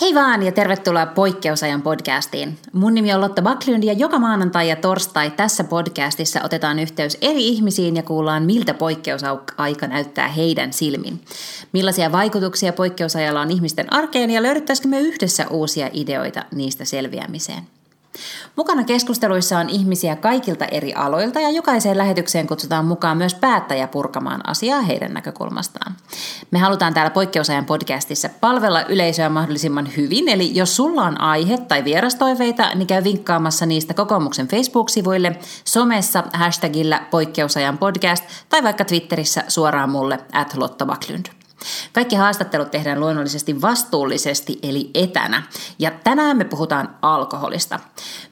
Hei vaan ja tervetuloa Poikkeusajan podcastiin. Mun nimi on Lotta Backlund ja joka maanantai ja torstai tässä podcastissa otetaan yhteys eri ihmisiin ja kuullaan, miltä poikkeusaika näyttää heidän silmin. Millaisia vaikutuksia poikkeusajalla on ihmisten arkeen ja löydettäisikö me yhdessä uusia ideoita niistä selviämiseen. Mukana keskusteluissa on ihmisiä kaikilta eri aloilta ja jokaiseen lähetykseen kutsutaan mukaan myös päättäjä purkamaan asiaa heidän näkökulmastaan. Me halutaan täällä Poikkeusajan podcastissa palvella yleisöä mahdollisimman hyvin, eli jos sulla on aihe tai vierastoiveita, niin käy vinkkaamassa niistä kokoomuksen Facebook-sivuille, somessa hashtagillä Poikkeusajan podcast tai vaikka Twitterissä suoraan mulle at Lotta Backlund. Kaikki haastattelut tehdään luonnollisesti vastuullisesti eli etänä. Ja tänään me puhutaan alkoholista.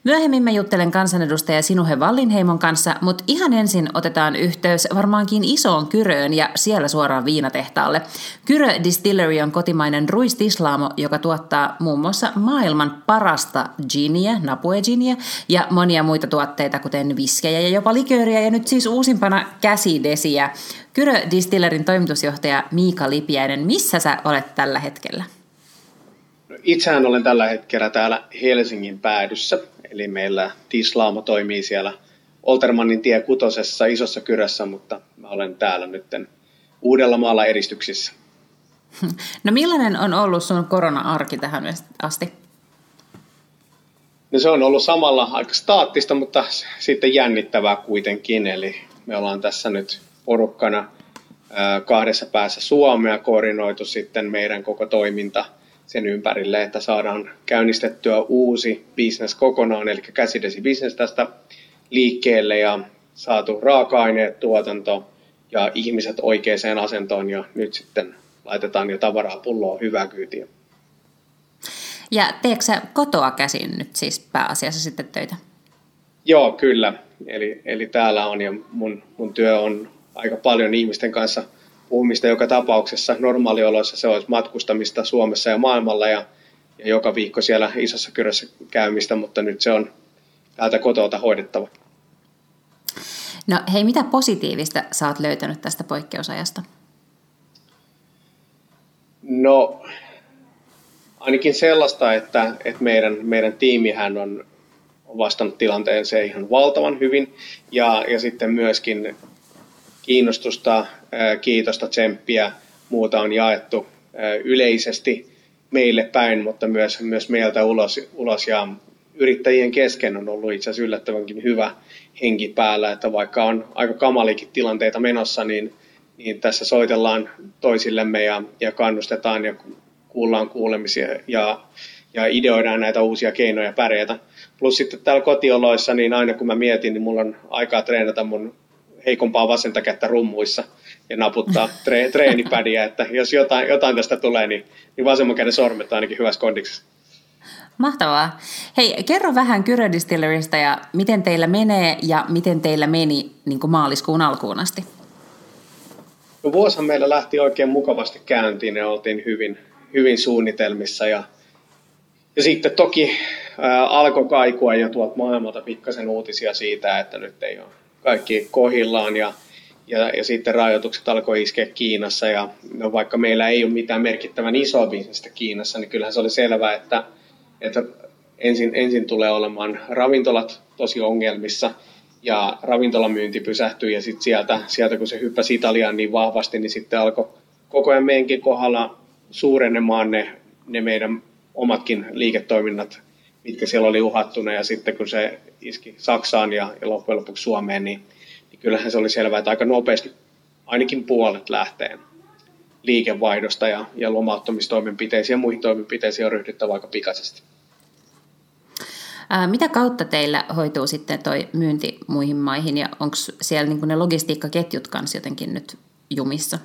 Myöhemmin mä juttelen kansanedustaja Sinuhe Vallinheimon kanssa, mutta ihan ensin otetaan yhteys varmaankin isoon Kyröön ja siellä suoraan viinatehtaalle. Kyrö Distillery on kotimainen ruistislaamo, joka tuottaa muun muassa maailman parasta giniä, napue giniä ja monia muita tuotteita, kuten viskejä ja jopa likööriä ja nyt siis uusimpana käsidesiä. Kyrö Distillerin toimitusjohtaja Miika Lipiäinen, missä sä olet tällä hetkellä? No, itsehän olen tällä hetkellä täällä Helsingin päädyssä, eli meillä Tislaamo toimii siellä Oltermannin tie kutosessa isossa kyrössä, mutta mä olen täällä nyt Uudellamaalla eristyksissä. No millainen on ollut sun korona-arki tähän asti? No se on ollut samalla aika staattista, mutta sitten jännittävää kuitenkin. Eli me ollaan tässä nyt porukkana kahdessa päässä Suomea koordinoitu sitten meidän koko toiminta sen ympärille, että saadaan käynnistettyä uusi bisnes kokonaan, eli käsidesi bisnes tästä liikkeelle ja saatu raaka-aineet, tuotanto ja ihmiset oikeaan asentoon ja nyt sitten laitetaan jo tavaraa pulloon hyvää kyytiä. Ja teetkö sä kotoa käsin nyt siis pääasiassa sitten töitä? Joo, kyllä. Eli, eli täällä on ja mun, mun työ on aika paljon ihmisten kanssa puhumista joka tapauksessa. Normaalioloissa se olisi matkustamista Suomessa ja maailmalla ja, ja joka viikko siellä isossa kyrössä käymistä, mutta nyt se on täältä kotota hoidettava. No hei, mitä positiivista sä oot löytänyt tästä poikkeusajasta? No ainakin sellaista, että, että meidän, meidän tiimihän on vastannut tilanteeseen ihan valtavan hyvin ja, ja sitten myöskin kiinnostusta, kiitosta, tsemppiä, muuta on jaettu yleisesti meille päin, mutta myös, myös meiltä ulos, ulos ja yrittäjien kesken on ollut itse asiassa yllättävänkin hyvä henki päällä, että vaikka on aika kamalikin tilanteita menossa, niin, niin tässä soitellaan toisillemme ja, ja kannustetaan ja kuullaan kuulemisia ja, ja ideoidaan näitä uusia keinoja pärjätä. Plus sitten täällä kotioloissa, niin aina kun mä mietin, niin mulla on aikaa treenata mun heikompaa vasenta kättä rummuissa ja naputtaa tre, treenipädiä, että jos jotain, jotain tästä tulee, niin, niin vasemman käden sormet on ainakin hyvässä kondiksessa. Mahtavaa. Hei, kerro vähän Kyrö Distillerista ja miten teillä menee ja miten teillä meni niin kuin maaliskuun alkuun asti? No vuosihan meillä lähti oikein mukavasti käyntiin ja oltiin hyvin, hyvin suunnitelmissa ja, ja sitten toki ää, alkoi kaikua jo tuolta maailmalta pikkasen uutisia siitä, että nyt ei ole kaikki kohillaan ja, ja, ja sitten rajoitukset alkoi iskeä Kiinassa ja no vaikka meillä ei ole mitään merkittävän isoa bisnestä Kiinassa, niin kyllähän se oli selvää, että, että ensin, ensin tulee olemaan ravintolat tosi ongelmissa ja ravintolamyynti pysähtyi ja sitten sieltä, sieltä kun se hyppäsi Italiaan niin vahvasti, niin sitten alkoi koko ajan meidänkin kohdalla suurenemaan ne, ne meidän omatkin liiketoiminnat mitkä siellä oli uhattuna ja sitten kun se iski Saksaan ja, ja loppujen lopuksi Suomeen, niin, niin kyllähän se oli selvää, että aika nopeasti ainakin puolet lähteen liikevaihdosta ja, ja lomauttamistoimenpiteisiin ja muihin toimenpiteisiin on ryhdyttävä aika pikaisesti. Mitä kautta teillä hoituu sitten toi myynti muihin maihin ja onko siellä niin ne logistiikkaketjut kanssa jotenkin nyt jumissa?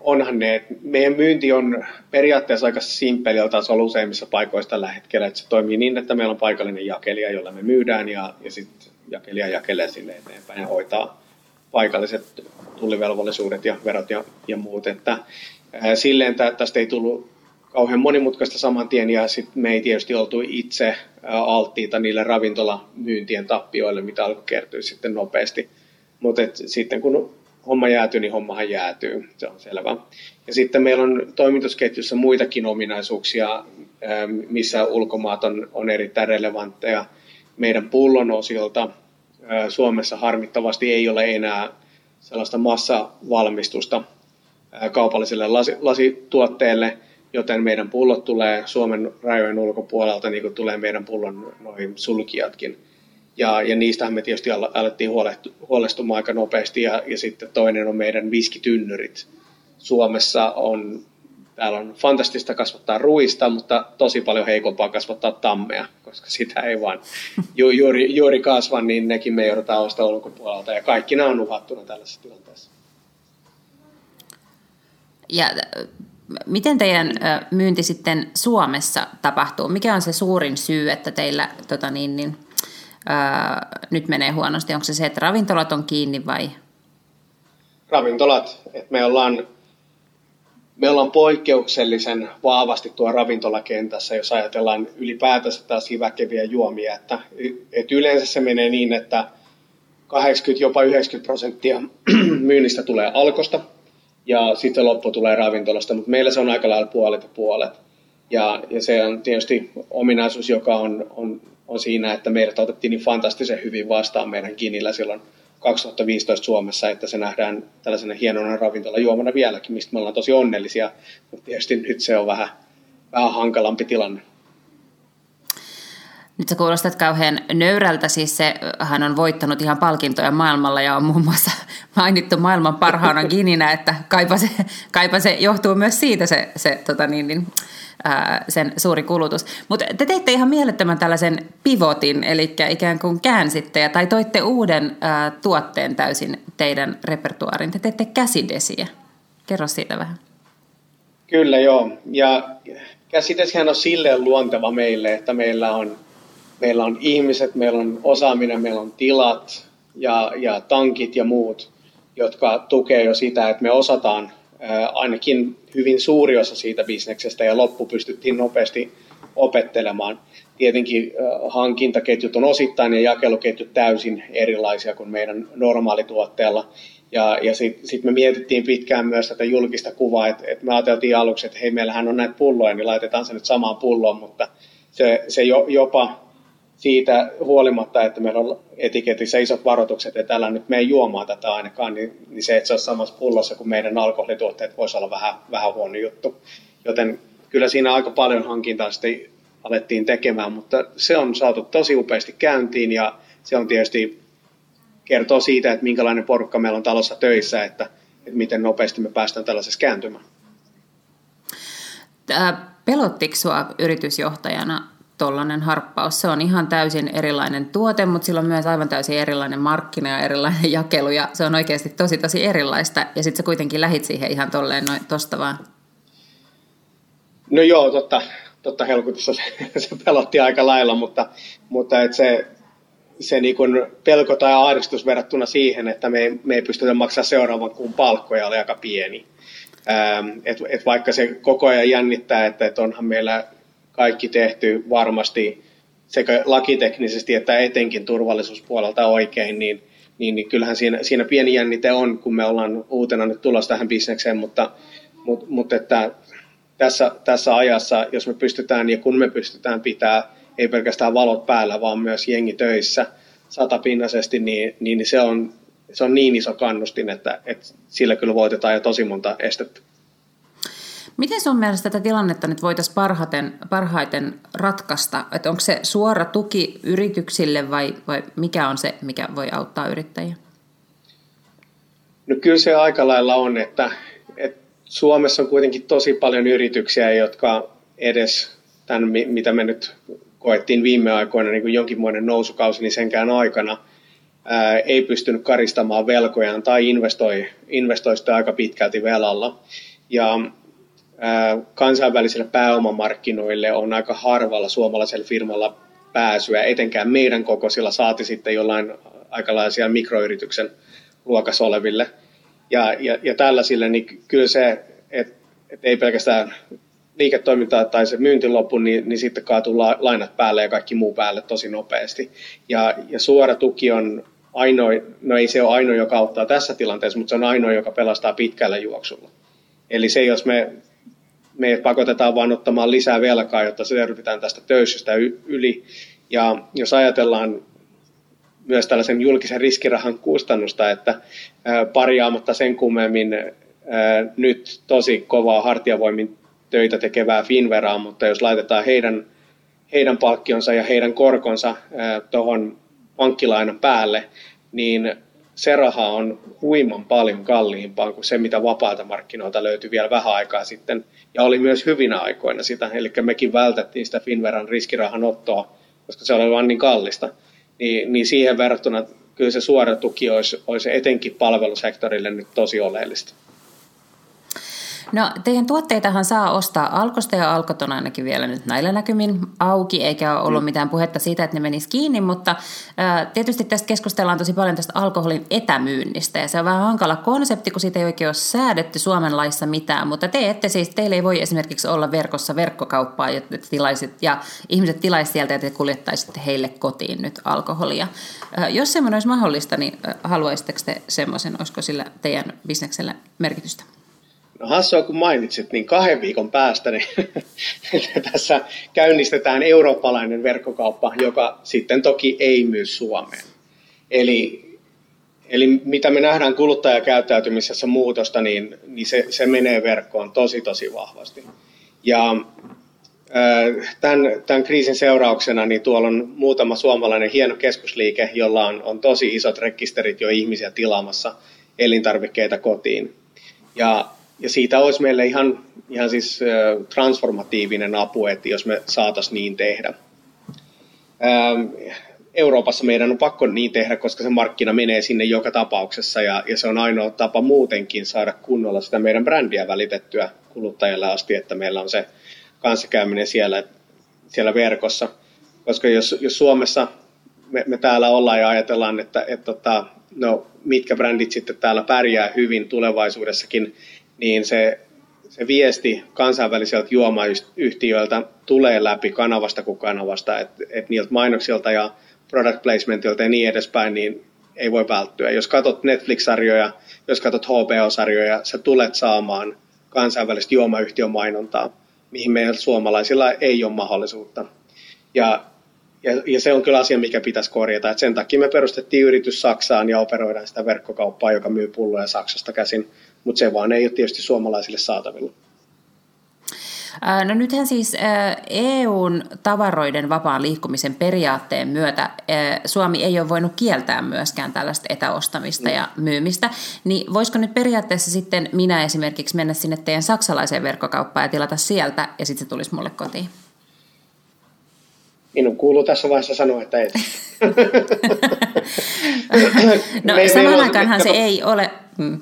Onhan ne, meidän myynti on periaatteessa aika simppelillä tasolla useimmissa paikoissa tällä hetkellä, että se toimii niin, että meillä on paikallinen jakelija, jolla me myydään ja, ja sitten jakelija jakelee sille eteenpäin ja hoitaa paikalliset tullivelvollisuudet ja verot ja, ja muut, että ää, silleen että tästä ei tullut kauhean monimutkaista saman tien ja sitten me ei tietysti oltu itse ää, alttiita niille ravintolamyyntien tappioille, mitä alkoi kertyä sitten nopeasti, mutta sitten kun homma jäätyy, niin hommahan jäätyy, se on selvä. Ja sitten meillä on toimitusketjussa muitakin ominaisuuksia, missä ulkomaat on, on erittäin relevantteja. Meidän pullon osilta Suomessa harmittavasti ei ole enää sellaista massavalmistusta kaupalliselle lasituotteelle, joten meidän pullot tulee Suomen rajojen ulkopuolelta, niin kuin tulee meidän pullon noin sulkijatkin. Ja, ja niistähän me tietysti alettiin huolestumaan aika nopeasti. Ja, ja sitten toinen on meidän viskitynnyrit. Suomessa on, täällä on fantastista kasvattaa ruista, mutta tosi paljon heikompaa kasvattaa tammea, koska sitä ei vaan ju, juuri, juuri kasva, niin nekin me joudutaan ostaa ulkopuolelta. Ja kaikki nämä on uhattuna tällaisessa tilanteessa. Ja miten teidän myynti sitten Suomessa tapahtuu? Mikä on se suurin syy, että teillä tota niin, niin, ää, nyt menee huonosti? Onko se se, että ravintolat on kiinni vai? Ravintolat. Et me, ollaan, me ollaan poikkeuksellisen vahvasti tuo ravintolakentässä, jos ajatellaan ylipäätänsä taas väkeviä juomia. Että, et yleensä se menee niin, että 80 jopa 90 prosenttia myynnistä tulee alkosta ja sitten loppu tulee ravintolasta, mutta meillä se on aika lailla puolet ja puolet. Ja, ja se on tietysti ominaisuus, joka on, on on siinä, että meidät otettiin niin fantastisen hyvin vastaan meidän Kinillä silloin 2015 Suomessa, että se nähdään tällaisena hienona ravintola juomana vieläkin, mistä me ollaan tosi onnellisia, mutta tietysti nyt se on vähän, vähän hankalampi tilanne. Nyt sä kuulostat kauhean nöyrältä, siis se, hän on voittanut ihan palkintoja maailmalla ja on muun muassa mainittu maailman parhaana Gininä, että kaipa se, kaipa se johtuu myös siitä se, se tota niin, niin, ää, sen suuri kulutus. Mutta te teitte ihan mielettömän tällaisen pivotin, eli ikään kuin käänsitte tai toitte uuden ää, tuotteen täysin teidän repertuaarin. Te teette käsidesiä. Kerro siitä vähän. Kyllä joo, ja käsidesihän on silleen luonteva meille, että meillä on, meillä on ihmiset, meillä on osaaminen, meillä on tilat ja, ja tankit ja muut, jotka tukee jo sitä, että me osataan ainakin hyvin suuri osa siitä bisneksestä ja loppu pystyttiin nopeasti opettelemaan. Tietenkin hankintaketjut on osittain ja jakeluketjut täysin erilaisia kuin meidän normaalituotteella. Ja, ja sitten sit me mietittiin pitkään myös tätä julkista kuvaa, että et me ajateltiin aluksi, että hei, meillähän on näitä pulloja, niin laitetaan se nyt samaan pulloon, mutta se, se jo, jopa siitä huolimatta, että meillä on etiketissä isot varoitukset, että älä nyt mene juomaan tätä ainakaan, niin, niin se, että se on samassa pullossa kuin meidän alkoholituotteet, voisi olla vähän, vähän huono juttu. Joten kyllä siinä aika paljon hankintaa sitten alettiin tekemään, mutta se on saatu tosi upeasti käyntiin ja se on tietysti kertoo siitä, että minkälainen porukka meillä on talossa töissä, että, että miten nopeasti me päästään tällaisessa kääntymään. Pelottiko sinua yritysjohtajana tollainen harppaus. Se on ihan täysin erilainen tuote, mutta sillä on myös aivan täysin erilainen markkina ja erilainen jakelu ja se on oikeasti tosi tosi erilaista ja sitten sä kuitenkin lähit siihen ihan tolleen noin tosta vaan. No joo, totta, totta helkutussa se, se pelotti aika lailla, mutta, mutta et se, se niin pelko tai ahdistus verrattuna siihen, että me ei, me ei pystytä maksamaan seuraavan kuun palkkoja, oli aika pieni. Ähm, et, et vaikka se koko ajan jännittää, että et onhan meillä kaikki tehty varmasti sekä lakiteknisesti että etenkin turvallisuuspuolelta oikein, niin, niin, niin kyllähän siinä, siinä pieni jännite on, kun me ollaan uutena nyt tulossa tähän bisnekseen, mutta, mutta, mutta että tässä, tässä ajassa, jos me pystytään ja kun me pystytään pitää ei pelkästään valot päällä, vaan myös jengi töissä satapinnaisesti, niin, niin se, on, se on niin iso kannustin, että, että sillä kyllä voitetaan jo tosi monta estettä. Miten sun mielestä tätä tilannetta nyt voitaisiin parhaiten, parhaiten ratkaista? Että onko se suora tuki yrityksille vai, vai mikä on se, mikä voi auttaa yrittäjiä? No kyllä se aika lailla on, että, että Suomessa on kuitenkin tosi paljon yrityksiä, jotka edes tämän, mitä me nyt koettiin viime aikoina niin kuin jonkinmoinen nousukausi, niin senkään aikana ää, ei pystynyt karistamaan velkojaan tai investoi, investoi sitä aika pitkälti velalla. Ja kansainvälisille pääomamarkkinoille on aika harvalla suomalaisella firmalla pääsyä, etenkään meidän kokoisilla saati sitten jollain aikalaisia mikroyrityksen luokassa oleville. Ja, ja, ja tällaisille, niin kyllä se, että et ei pelkästään liiketoimintaa tai se myynti loppu, niin, niin sitten kaatuu lainat päälle ja kaikki muu päälle tosi nopeasti. Ja, ja suora tuki on ainoa, no ei se ole ainoa, joka auttaa tässä tilanteessa, mutta se on ainoa, joka pelastaa pitkällä juoksulla. Eli se, jos me, me pakotetaan vain ottamaan lisää velkaa, jotta se selvitään tästä töyssystä yli, ja jos ajatellaan myös tällaisen julkisen riskirahan kustannusta, että parjaamatta sen kummemmin nyt tosi kovaa hartiavoimin töitä tekevää Finveraa, mutta jos laitetaan heidän, heidän palkkionsa ja heidän korkonsa tuohon pankkilainan päälle, niin se raha on huiman paljon kalliimpaa kuin se, mitä vapaalta markkinoilta löytyi vielä vähän aikaa sitten. Ja oli myös hyvinä aikoina sitä, eli mekin vältettiin sitä Finveran riskirahan ottoa, koska se oli vain niin kallista. Niin, niin siihen verrattuna kyllä se suora tuki olisi, olisi etenkin palvelusektorille nyt tosi oleellista. No teidän tuotteitahan saa ostaa Alkosta ja Alkot on ainakin vielä nyt näillä näkymin auki, eikä ole ollut mm. mitään puhetta siitä, että ne menis kiinni, mutta ää, tietysti tästä keskustellaan tosi paljon tästä alkoholin etämyynnistä ja se on vähän hankala konsepti, kun siitä ei oikein ole säädetty Suomen laissa mitään, mutta te ette siis, teille ei voi esimerkiksi olla verkossa verkkokauppaa ja, tilaisit, ja ihmiset tilaisivat sieltä ja te kuljettaisitte heille kotiin nyt alkoholia. Ää, jos semmoinen olisi mahdollista, niin haluaisitteko te semmoisen, olisiko sillä teidän bisneksellä merkitystä? No hassua kun mainitsit, niin kahden viikon päästä niin tässä käynnistetään eurooppalainen verkkokauppa, joka sitten toki ei myy Suomeen. Eli, eli mitä me nähdään kuluttajakäyttäytymisessä muutosta, niin, niin se, se menee verkkoon tosi tosi vahvasti. Ja Tämän, tämän kriisin seurauksena niin tuolla on muutama suomalainen hieno keskusliike, jolla on, on tosi isot rekisterit jo ihmisiä tilaamassa elintarvikkeita kotiin. Ja ja siitä olisi meille ihan, ihan siis transformatiivinen apu, että jos me saataisiin niin tehdä. Euroopassa meidän on pakko niin tehdä, koska se markkina menee sinne joka tapauksessa ja, ja se on ainoa tapa muutenkin saada kunnolla sitä meidän brändiä välitettyä kuluttajalle asti, että meillä on se kanssakäyminen siellä, siellä verkossa. Koska jos, jos Suomessa me, me täällä ollaan ja ajatellaan, että, että tota, no, mitkä brändit sitten täällä pärjää hyvin tulevaisuudessakin, niin se, se viesti kansainväliseltä juomayhtiöiltä tulee läpi kanavasta kuin kanavasta, että et niiltä mainoksilta ja product placementilta ja niin edespäin, niin ei voi välttyä. Jos katsot Netflix-sarjoja, jos katsot HBO-sarjoja, sä tulet saamaan kansainvälistä juomayhtiömainontaa, mihin meillä suomalaisilla ei ole mahdollisuutta. Ja, ja, ja se on kyllä asia, mikä pitäisi korjata. Et sen takia me perustettiin yritys Saksaan ja operoidaan sitä verkkokauppaa, joka myy pulloja Saksasta käsin mutta se vaan ei ole tietysti suomalaisille saatavilla. No nythän siis EUn tavaroiden vapaan liikkumisen periaatteen myötä Suomi ei ole voinut kieltää myöskään tällaista etäostamista ja myymistä. Niin voisiko nyt periaatteessa sitten minä esimerkiksi mennä sinne teidän saksalaiseen verkkokauppaan ja tilata sieltä ja sitten se tulisi mulle kotiin? Minun kuuluu tässä vaiheessa sanoa, että ei. no samaan aikaanhan se ei ole... Hmm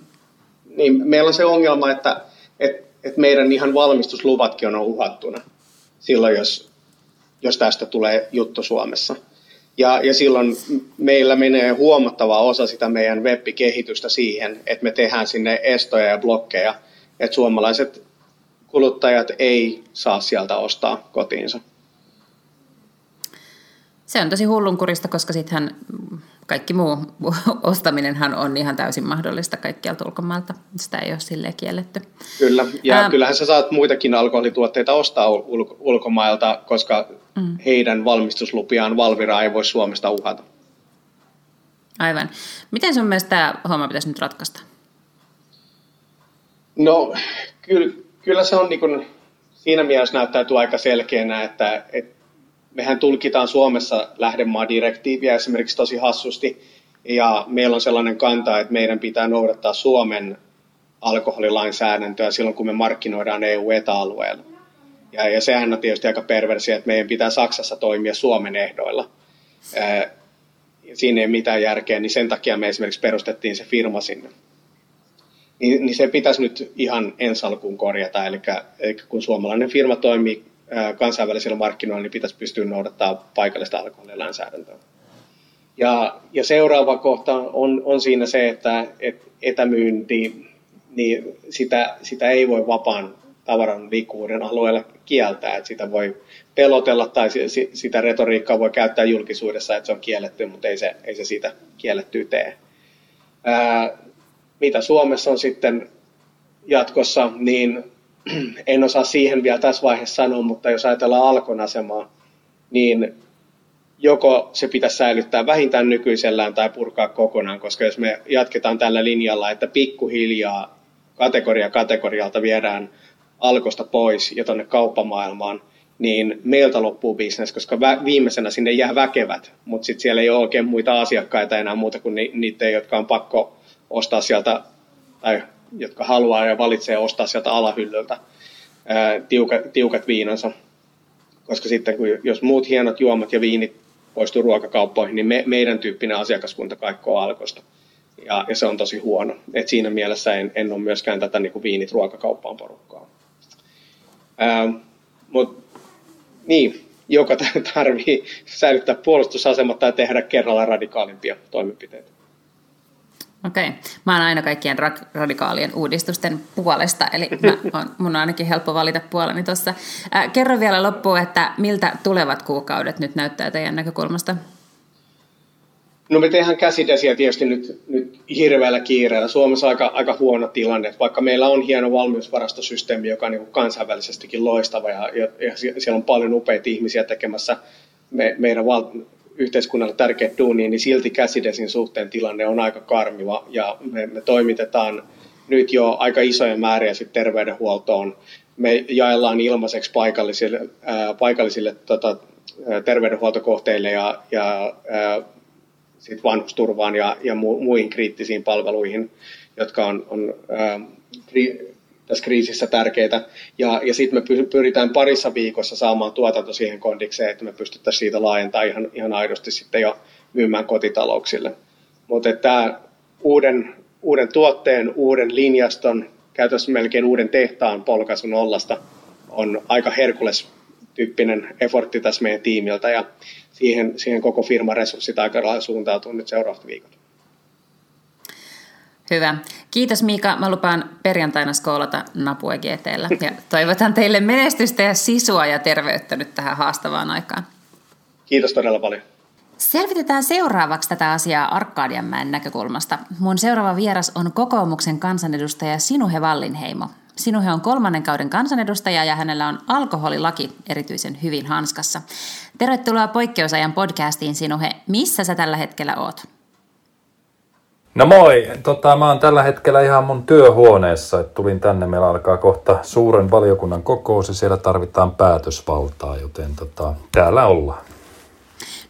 niin meillä on se ongelma, että et, et meidän ihan valmistusluvatkin on uhattuna silloin, jos, jos tästä tulee juttu Suomessa. Ja, ja silloin meillä menee huomattava osa sitä meidän web-kehitystä siihen, että me tehdään sinne estoja ja blokkeja, että suomalaiset kuluttajat ei saa sieltä ostaa kotiinsa. Se on tosi hullunkurista, koska sittenhän kaikki muu ostaminenhan on ihan täysin mahdollista kaikkialta ulkomailta. Sitä ei ole silleen kielletty. Kyllä, ja Ää... kyllähän sä saat muitakin alkoholituotteita ostaa ul- ulkomailta, koska mm. heidän valmistuslupiaan Valvira ei voi Suomesta uhata. Aivan. Miten sun mielestä tämä homma pitäisi nyt ratkaista? No, kyllä, kyllä se on niin kuin, siinä mielessä näyttäytyy aika selkeänä, että, että mehän tulkitaan Suomessa lähdemaa-direktiiviä esimerkiksi tosi hassusti, ja meillä on sellainen kanta, että meidän pitää noudattaa Suomen alkoholilainsäädäntöä silloin, kun me markkinoidaan EU-etäalueella. Ja, ja sehän on tietysti aika perversiä, että meidän pitää Saksassa toimia Suomen ehdoilla. Ää, siinä ei mitään järkeä, niin sen takia me esimerkiksi perustettiin se firma sinne. Niin, niin se pitäisi nyt ihan ensi alkuun korjata, eli, eli kun suomalainen firma toimii kansainvälisillä markkinoilla, niin pitäisi pystyä noudattaa paikallista alkoholilainsäädäntöä. Ja, ja seuraava kohta on, on siinä se, että et etämyynti, niin sitä, sitä ei voi vapaan tavaran liikkuvuuden alueella kieltää, että sitä voi pelotella tai sitä retoriikkaa voi käyttää julkisuudessa, että se on kielletty, mutta ei se, ei se siitä kiellettyä tee. Ää, mitä Suomessa on sitten jatkossa, niin en osaa siihen vielä tässä vaiheessa sanoa, mutta jos ajatellaan Alkon asemaa, niin joko se pitäisi säilyttää vähintään nykyisellään tai purkaa kokonaan, koska jos me jatketaan tällä linjalla, että pikkuhiljaa kategoria kategorialta viedään alkosta pois ja tuonne kauppamaailmaan, niin meiltä loppuu bisnes, koska viimeisenä sinne jää väkevät, mutta sitten siellä ei ole oikein muita asiakkaita enää muuta kuin niitä, jotka on pakko ostaa sieltä, tai jotka haluaa ja valitsee ostaa sieltä alahyllyltä ää, tiukat, tiukat viinansa. Koska sitten kun, jos muut hienot juomat ja viinit poistuu ruokakauppoihin, niin me, meidän tyyppinen asiakaskunta kaikkoo alkosta. Ja, ja se on tosi huono. Et siinä mielessä en, en ole myöskään tätä niin kuin viinit ruokakauppaan porukkaa. Mutta niin, joka tarvii säilyttää puolustusasemat tai tehdä kerralla radikaalimpia toimenpiteitä. Okei. Mä oon aina kaikkien ra- radikaalien uudistusten puolesta, eli mä on, mun on ainakin helppo valita puoleni tuossa. Äh, kerro vielä loppuun, että miltä tulevat kuukaudet nyt näyttää teidän näkökulmasta? No me tehdään käsidesiä tietysti nyt, nyt hirveällä kiireellä. Suomessa on aika, aika huono tilanne, vaikka meillä on hieno valmiusvarastosysteemi, joka on niin kansainvälisestikin loistava ja, ja, ja siellä on paljon upeita ihmisiä tekemässä me, meidän val, yhteiskunnalle tärkeät duunia, niin silti käsidesin suhteen tilanne on aika karmiva ja me, me toimitetaan nyt jo aika isoja määriä sit terveydenhuoltoon. Me jaellaan ilmaiseksi paikallisille, ää, paikallisille tota, terveydenhuoltokohteille ja, ja ää, sit vanhusturvaan ja, ja mu, muihin kriittisiin palveluihin, jotka on, on ää, kri, tässä kriisissä tärkeitä. Ja, ja sitten me pyritään parissa viikossa saamaan tuotanto siihen kondikseen, että me pystyttäisiin siitä laajentamaan ihan, ihan aidosti sitten jo myymään kotitalouksille. Mutta tämä uuden, uuden tuotteen, uuden linjaston, käytössä melkein uuden tehtaan polkaisun ollasta on aika herkules tyyppinen effortti tässä meidän tiimiltä ja siihen, siihen koko firman resurssit aika lailla suuntautuu nyt seuraavat viikot. Hyvä. Kiitos Miika. Mä lupaan perjantaina skoolata Napue GTllä. Ja toivotan teille menestystä ja sisua ja terveyttä nyt tähän haastavaan aikaan. Kiitos todella paljon. Selvitetään seuraavaksi tätä asiaa Arkadianmäen näkökulmasta. Mun seuraava vieras on kokoomuksen kansanedustaja Sinuhe Vallinheimo. Sinuhe on kolmannen kauden kansanedustaja ja hänellä on alkoholilaki erityisen hyvin hanskassa. Tervetuloa poikkeusajan podcastiin Sinuhe. Missä sä tällä hetkellä oot? No moi, tota, mä oon tällä hetkellä ihan mun työhuoneessa, että tulin tänne, meillä alkaa kohta suuren valiokunnan kokous ja siellä tarvitaan päätösvaltaa, joten tota, täällä ollaan.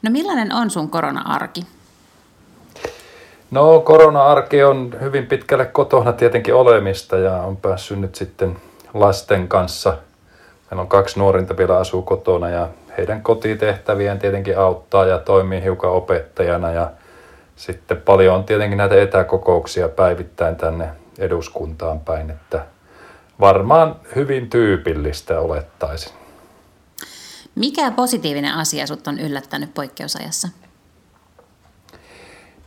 No millainen on sun korona-arki? No korona-arki on hyvin pitkälle kotona tietenkin olemista ja on päässyt nyt sitten lasten kanssa. Meillä on kaksi nuorinta vielä asuu kotona ja heidän kotitehtäviään tietenkin auttaa ja toimii hiukan opettajana ja sitten paljon on tietenkin näitä etäkokouksia päivittäin tänne eduskuntaan päin, että varmaan hyvin tyypillistä olettaisin. Mikä positiivinen asia sut on yllättänyt poikkeusajassa?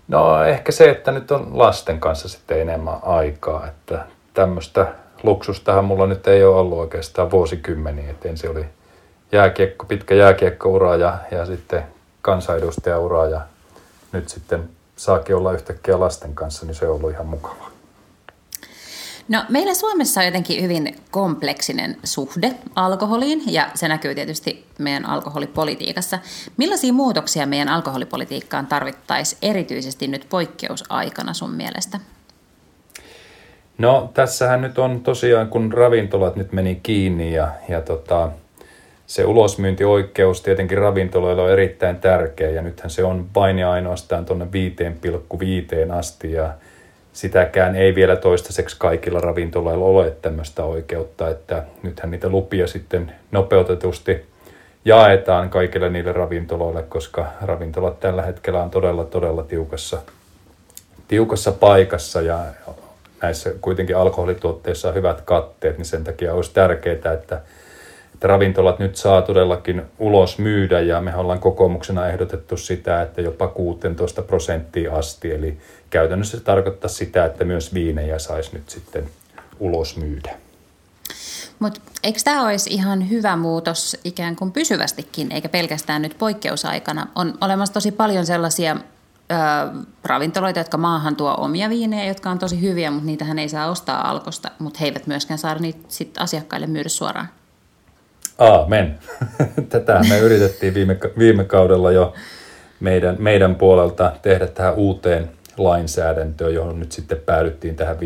No ehkä se, että nyt on lasten kanssa sitten enemmän aikaa, että tämmöistä luksustahan mulla nyt ei ole ollut oikeastaan vuosikymmeniä, että ensin oli jääkiekko, pitkä jääkiekkoura ja, ja sitten kansanedustajaura ja nyt sitten saakin olla yhtäkkiä lasten kanssa, niin se on ollut ihan mukavaa. No, meillä Suomessa on jotenkin hyvin kompleksinen suhde alkoholiin ja se näkyy tietysti meidän alkoholipolitiikassa. Millaisia muutoksia meidän alkoholipolitiikkaan tarvittaisiin erityisesti nyt poikkeusaikana sun mielestä? No tässähän nyt on tosiaan, kun ravintolat nyt meni kiinni ja, ja tota, se ulosmyyntioikeus tietenkin ravintoloilla on erittäin tärkeä ja nythän se on vain ja ainoastaan tuonne 5,5 asti ja sitäkään ei vielä toistaiseksi kaikilla ravintoloilla ole tämmöistä oikeutta, että nythän niitä lupia sitten nopeutetusti jaetaan kaikille niille ravintoloille, koska ravintolat tällä hetkellä on todella todella tiukassa, tiukassa paikassa ja näissä kuitenkin alkoholituotteissa on hyvät katteet, niin sen takia olisi tärkeää, että että ravintolat nyt saa todellakin ulos myydä ja me ollaan kokoomuksena ehdotettu sitä, että jopa 16 prosenttia asti. Eli käytännössä se tarkoittaa sitä, että myös viinejä saisi nyt sitten ulos myydä. Mutta eikö tämä olisi ihan hyvä muutos ikään kuin pysyvästikin, eikä pelkästään nyt poikkeusaikana? On olemassa tosi paljon sellaisia ö, ravintoloita, jotka maahan tuo omia viinejä, jotka on tosi hyviä, mutta niitähän ei saa ostaa alkosta, mutta he eivät myöskään saa niitä sit asiakkaille myydä suoraan. Aamen. Tätä me yritettiin viime, viime kaudella jo meidän, meidän puolelta tehdä tähän uuteen lainsäädäntöön, johon nyt sitten päädyttiin tähän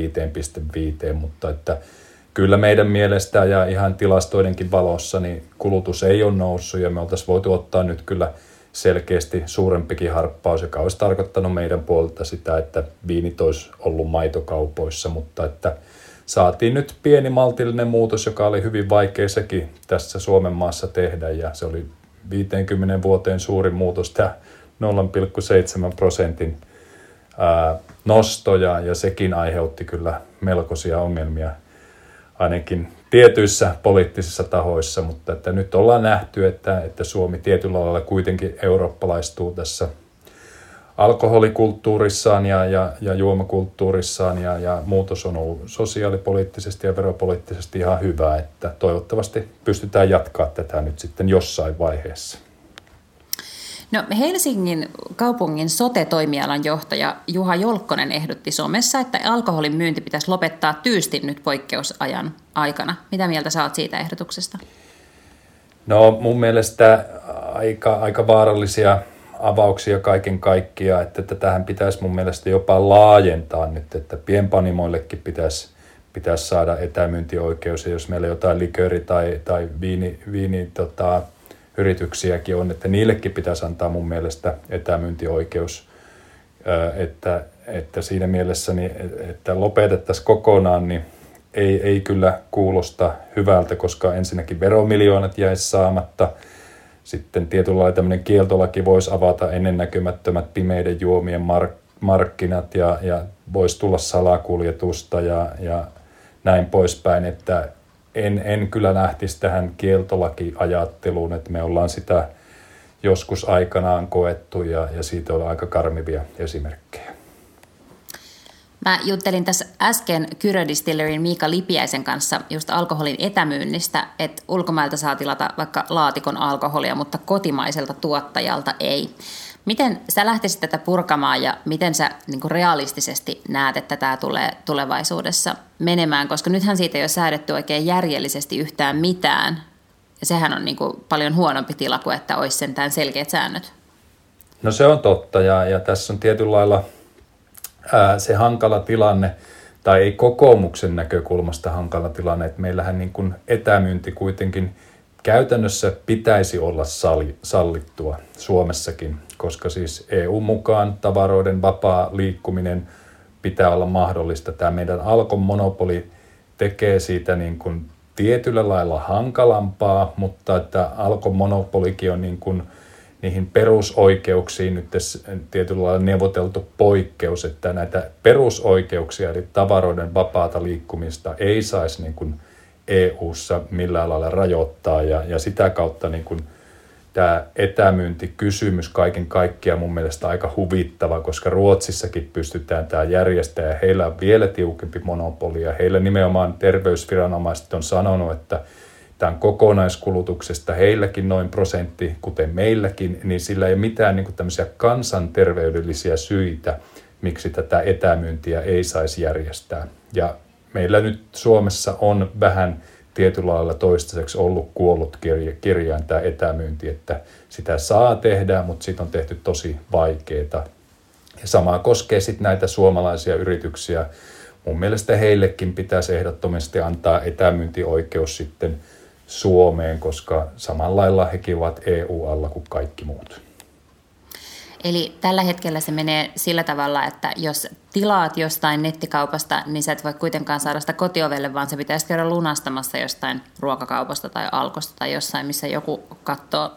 5.5, mutta että kyllä meidän mielestä ja ihan tilastoidenkin valossa niin kulutus ei ole noussut ja me oltaisiin voitu ottaa nyt kyllä selkeästi suurempikin harppaus, joka olisi tarkoittanut meidän puolelta sitä, että viinit olisi ollut maitokaupoissa, mutta että saatiin nyt pieni maltillinen muutos, joka oli hyvin vaikea sekin tässä Suomen maassa tehdä ja se oli 50 vuoteen suurin muutos, tämä 0,7 prosentin nostoja ja sekin aiheutti kyllä melkoisia ongelmia ainakin tietyissä poliittisissa tahoissa, mutta että nyt ollaan nähty, että, että Suomi tietyllä lailla kuitenkin eurooppalaistuu tässä alkoholikulttuurissaan ja, ja, ja juomakulttuurissaan ja, ja muutos on ollut sosiaalipoliittisesti ja veropoliittisesti ihan hyvä, että toivottavasti pystytään jatkaa tätä nyt sitten jossain vaiheessa. No Helsingin kaupungin sote-toimialan johtaja Juha Jolkkonen ehdotti somessa, että alkoholin myynti pitäisi lopettaa tyystin nyt poikkeusajan aikana. Mitä mieltä saat siitä ehdotuksesta? No mun mielestä aika, aika vaarallisia avauksia kaiken kaikkiaan, että tähän pitäisi mun mielestä jopa laajentaa nyt, että pienpanimoillekin pitäisi, pitäisi saada etämyyntioikeus, ja jos meillä jotain liköri- tai, tai viini, viini tota, yrityksiäkin on, että niillekin pitäisi antaa mun mielestä etämyyntioikeus, että, että siinä mielessä, niin, että lopetettaisiin kokonaan, niin ei, ei kyllä kuulosta hyvältä, koska ensinnäkin veromiljoonat jäisi saamatta. Sitten tietyllä lailla tämmöinen kieltolaki voisi avata ennennäkymättömät pimeiden juomien mark- markkinat ja, ja voisi tulla salakuljetusta ja, ja näin poispäin, että en, en kyllä lähtisi tähän kieltolakiajatteluun, että me ollaan sitä joskus aikanaan koettu ja, ja siitä on aika karmivia esimerkkejä. Mä juttelin tässä äsken Kyrö Distillerin Miika Lipiäisen kanssa just alkoholin etämyynnistä, että ulkomailta saa tilata vaikka laatikon alkoholia, mutta kotimaiselta tuottajalta ei. Miten sä lähtisit tätä purkamaan ja miten sä niin realistisesti näet, että tämä tulee tulevaisuudessa menemään? Koska nythän siitä ei ole säädetty oikein järjellisesti yhtään mitään. Ja sehän on niin paljon huonompi tila kuin, että olisi sentään selkeät säännöt. No se on totta ja, ja tässä on tietyllä lailla se hankala tilanne, tai ei kokoomuksen näkökulmasta hankala tilanne, että meillähän niin kuin etämyynti kuitenkin käytännössä pitäisi olla sallittua Suomessakin koska siis EU mukaan tavaroiden vapaa liikkuminen pitää olla mahdollista. Tämä meidän Alkon monopoli tekee siitä niin kuin tietyllä lailla hankalampaa, mutta että Alkon monopolikin on niin kuin niihin perusoikeuksiin nyt tietyllä lailla neuvoteltu poikkeus, että näitä perusoikeuksia eli tavaroiden vapaata liikkumista ei saisi niin kuin EU-ssa millään lailla rajoittaa. Ja, ja sitä kautta niin kuin tämä etämyyntikysymys kaiken kaikkiaan mun mielestä aika huvittava, koska Ruotsissakin pystytään tämä järjestää ja heillä on vielä tiukempi monopoli ja heillä nimenomaan terveysviranomaiset on sanonut, että tämän kokonaiskulutuksesta heilläkin noin prosentti, kuten meilläkin, niin sillä ei ole mitään niin tämmöisiä kansanterveydellisiä syitä, miksi tätä etämyyntiä ei saisi järjestää. Ja meillä nyt Suomessa on vähän tietyllä lailla toistaiseksi ollut kuollut kirja, kirjain tämä etämyynti, että sitä saa tehdä, mutta siitä on tehty tosi vaikeaa. Ja samaa koskee sitten näitä suomalaisia yrityksiä. Mun mielestä heillekin pitäisi ehdottomasti antaa etämyyntioikeus sitten Suomeen, koska samalla lailla hekin ovat EU-alla kuin kaikki muut. Eli tällä hetkellä se menee sillä tavalla, että jos tilaat jostain nettikaupasta, niin sä et voi kuitenkaan saada sitä kotiovelle, vaan se pitäisi käydä lunastamassa jostain ruokakaupasta tai alkosta tai jossain, missä joku katsoo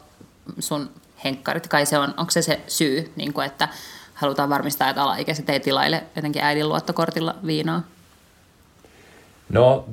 sun henkkarit. Kai se on, onko se se syy, niin kuin, että halutaan varmistaa, että alaikäiset ei tilaile jotenkin äidin luottokortilla viinaa? No,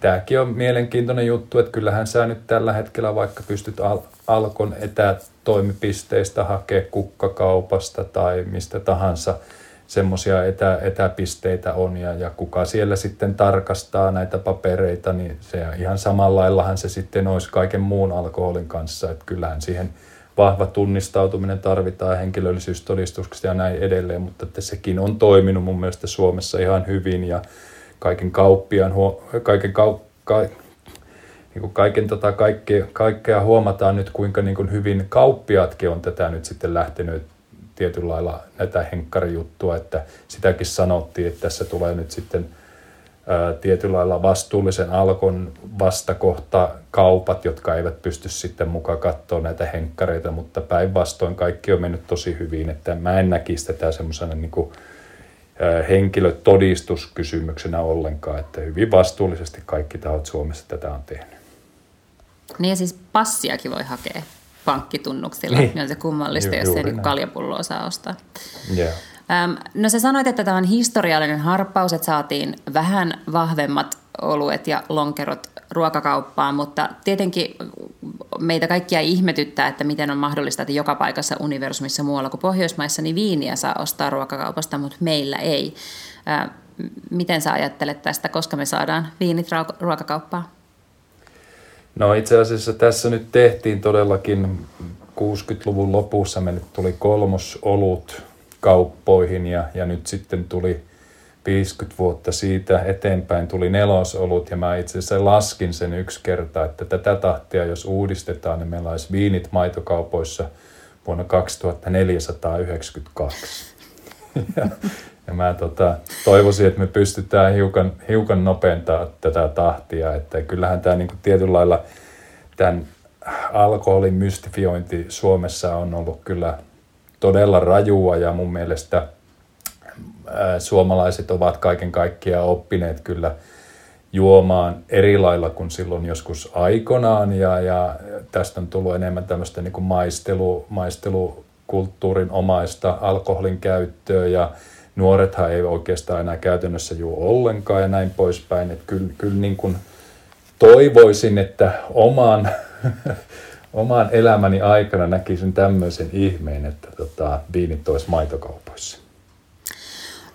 tämäkin on mielenkiintoinen juttu, että kyllähän sä nyt tällä hetkellä vaikka pystyt al- Alkon etätoimipisteistä hakea kukkakaupasta tai mistä tahansa semmoisia etä, etäpisteitä on ja, ja kuka siellä sitten tarkastaa näitä papereita, niin se ihan samalla laillahan se sitten olisi kaiken muun alkoholin kanssa, että kyllähän siihen vahva tunnistautuminen tarvitaan henkilöllisyystodistuksesta ja näin edelleen, mutta että sekin on toiminut mun mielestä Suomessa ihan hyvin ja kaiken kauppiaan, kaiken kaup, ka, niin kuin kaiken tota, kaikkea, kaikkea huomataan nyt, kuinka niin kuin hyvin kauppiaatkin on tätä nyt sitten lähtenyt tietyllä lailla näitä henkkarijuttua, että sitäkin sanottiin, että tässä tulee nyt sitten ää, tietyllä lailla vastuullisen alkon vastakohta kaupat, jotka eivät pysty sitten mukaan katsoa näitä henkkareita, mutta päinvastoin kaikki on mennyt tosi hyvin, että mä en näkisi tätä semmoisena niin kuin, henkilötodistuskysymyksenä ollenkaan, että hyvin vastuullisesti kaikki tahot Suomessa tätä on tehnyt. Niin ja siis passiakin voi hakea pankkitunnuksilla, niin, niin on se kummallista, Ju, jos ei niin kaljapulloa saa ostaa. Yeah. no sä sanoit, että tämä on historiallinen harppaus, että saatiin vähän vahvemmat oluet ja lonkerot ruokakauppaan, mutta tietenkin meitä kaikkia ihmetyttää, että miten on mahdollista, että joka paikassa universumissa muualla kuin Pohjoismaissa, niin viiniä saa ostaa ruokakaupasta, mutta meillä ei. Miten sä ajattelet tästä, koska me saadaan viinit ruokakauppaan? No itse asiassa tässä nyt tehtiin todellakin 60-luvun lopussa me nyt tuli kolmosolut kauppoihin ja, ja nyt sitten tuli 50 vuotta siitä eteenpäin tuli nelosolut ja mä itse asiassa laskin sen yksi kerta, että tätä tahtia jos uudistetaan, niin meillä olisi viinit maitokaupoissa vuonna 2492. ja, ja mä tota, toivoisin, että me pystytään hiukan, hiukan nopeantaa tätä tahtia, että kyllähän tämä niin tietyllä lailla tämän alkoholin mystifiointi Suomessa on ollut kyllä todella rajua ja mun mielestä suomalaiset ovat kaiken kaikkiaan oppineet kyllä juomaan eri lailla kuin silloin joskus aikanaan ja, ja tästä on tullut enemmän tämmöistä niin kuin maistelu, maistelukulttuurin omaista alkoholin käyttöä ja nuorethan ei oikeastaan enää käytännössä juo ollenkaan ja näin poispäin. Että kyllä, kyllä niin kuin toivoisin, että oman, oman elämäni aikana näkisin tämmöisen ihmeen, että tota, viinit olisi maitokaupoissa.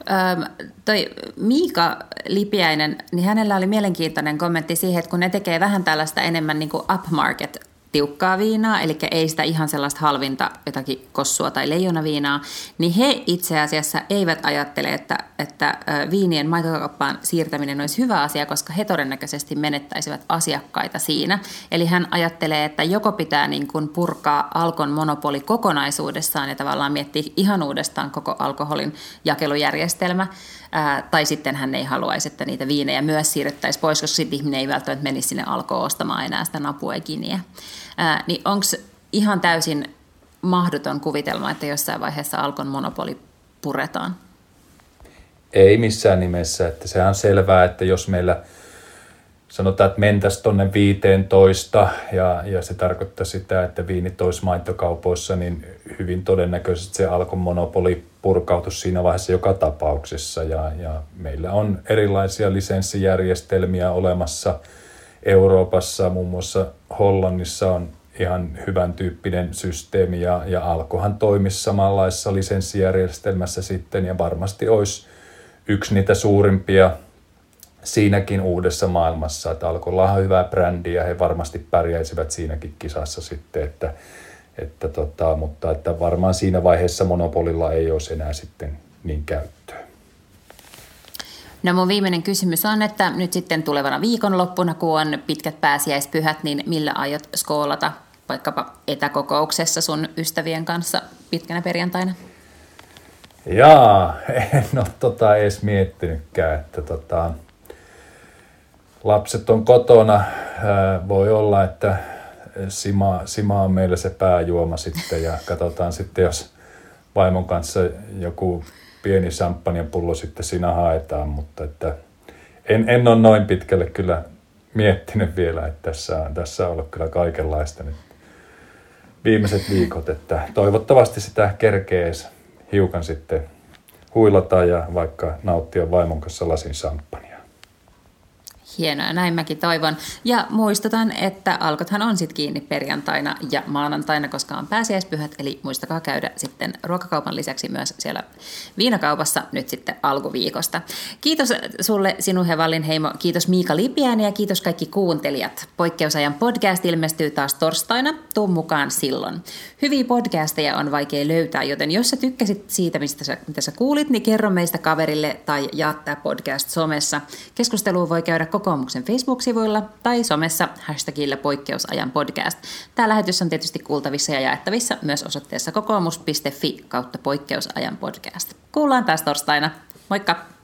Öm, toi Miika Lipiäinen, niin hänellä oli mielenkiintoinen kommentti siihen, että kun ne tekee vähän tällaista enemmän niin kuin upmarket tiukkaa viinaa, eli ei sitä ihan sellaista halvinta jotakin kossua tai leijonaviinaa, niin he itse asiassa eivät ajattele, että, että viinien maitokauppaan siirtäminen olisi hyvä asia, koska he todennäköisesti menettäisivät asiakkaita siinä. Eli hän ajattelee, että joko pitää niin kuin purkaa alkon monopoli kokonaisuudessaan ja tavallaan miettiä ihan uudestaan koko alkoholin jakelujärjestelmä, ää, tai sitten hän ei haluaisi, että niitä viinejä myös siirrettäisiin pois, koska sitten ihminen ei välttämättä menisi sinne alkoon ostamaan enää sitä napuekiniä. Niin onko ihan täysin mahdoton kuvitelma, että jossain vaiheessa alkon monopoli puretaan? Ei missään nimessä. Että sehän on selvää, että jos meillä sanotaan, että mentäisiin tuonne 15 ja, ja se tarkoittaa sitä, että viinit olisi maitokaupoissa, niin hyvin todennäköisesti se alkon monopoli purkautus siinä vaiheessa joka tapauksessa. Ja, ja meillä on erilaisia lisenssijärjestelmiä olemassa Euroopassa, muun muassa Hollannissa on ihan hyvän tyyppinen systeemi ja, ja Alkohan toimisi samanlaisessa lisenssijärjestelmässä sitten ja varmasti olisi yksi niitä suurimpia siinäkin uudessa maailmassa, että Alkolla on hyvä brändi ja he varmasti pärjäisivät siinäkin kisassa sitten, että, että tota, mutta että varmaan siinä vaiheessa monopolilla ei olisi enää sitten niin käyttöä. No mun viimeinen kysymys on, että nyt sitten tulevana viikonloppuna, kun on pitkät pääsiäispyhät, niin millä aiot skoolata vaikkapa etäkokouksessa sun ystävien kanssa pitkänä perjantaina? Jaa, en ole tota edes miettinytkään, että tota, lapset on kotona. Voi olla, että Sima, Sima on meillä se pääjuoma sitten ja katsotaan sitten, jos vaimon kanssa joku pieni pullo sitten siinä haetaan, mutta että en, en ole noin pitkälle kyllä miettinyt vielä, että tässä, tässä on ollut kyllä kaikenlaista nyt viimeiset viikot, että toivottavasti sitä kerkee hiukan sitten huilata ja vaikka nauttia vaimon kanssa lasin samppania. Hienoa, näin mäkin toivon. Ja muistutan, että alkothan on sitten kiinni perjantaina ja maanantaina, koska on pääsiäispyhät, eli muistakaa käydä sitten ruokakaupan lisäksi myös siellä viinakaupassa nyt sitten alkuviikosta. Kiitos sulle sinun Hevallin heimo, kiitos Miika Lipiäinen ja kiitos kaikki kuuntelijat. Poikkeusajan podcast ilmestyy taas torstaina, tuu mukaan silloin. Hyviä podcasteja on vaikea löytää, joten jos sä tykkäsit siitä, mistä sä, mitä sä kuulit, niin kerro meistä kaverille tai jaa podcast somessa. Keskustelua voi käydä kokoomuksen Facebook-sivuilla tai somessa hashtagillä poikkeusajan podcast. Tämä lähetys on tietysti kuultavissa ja jaettavissa myös osoitteessa kokoomus.fi kautta poikkeusajan podcast. Kuullaan taas torstaina. Moikka!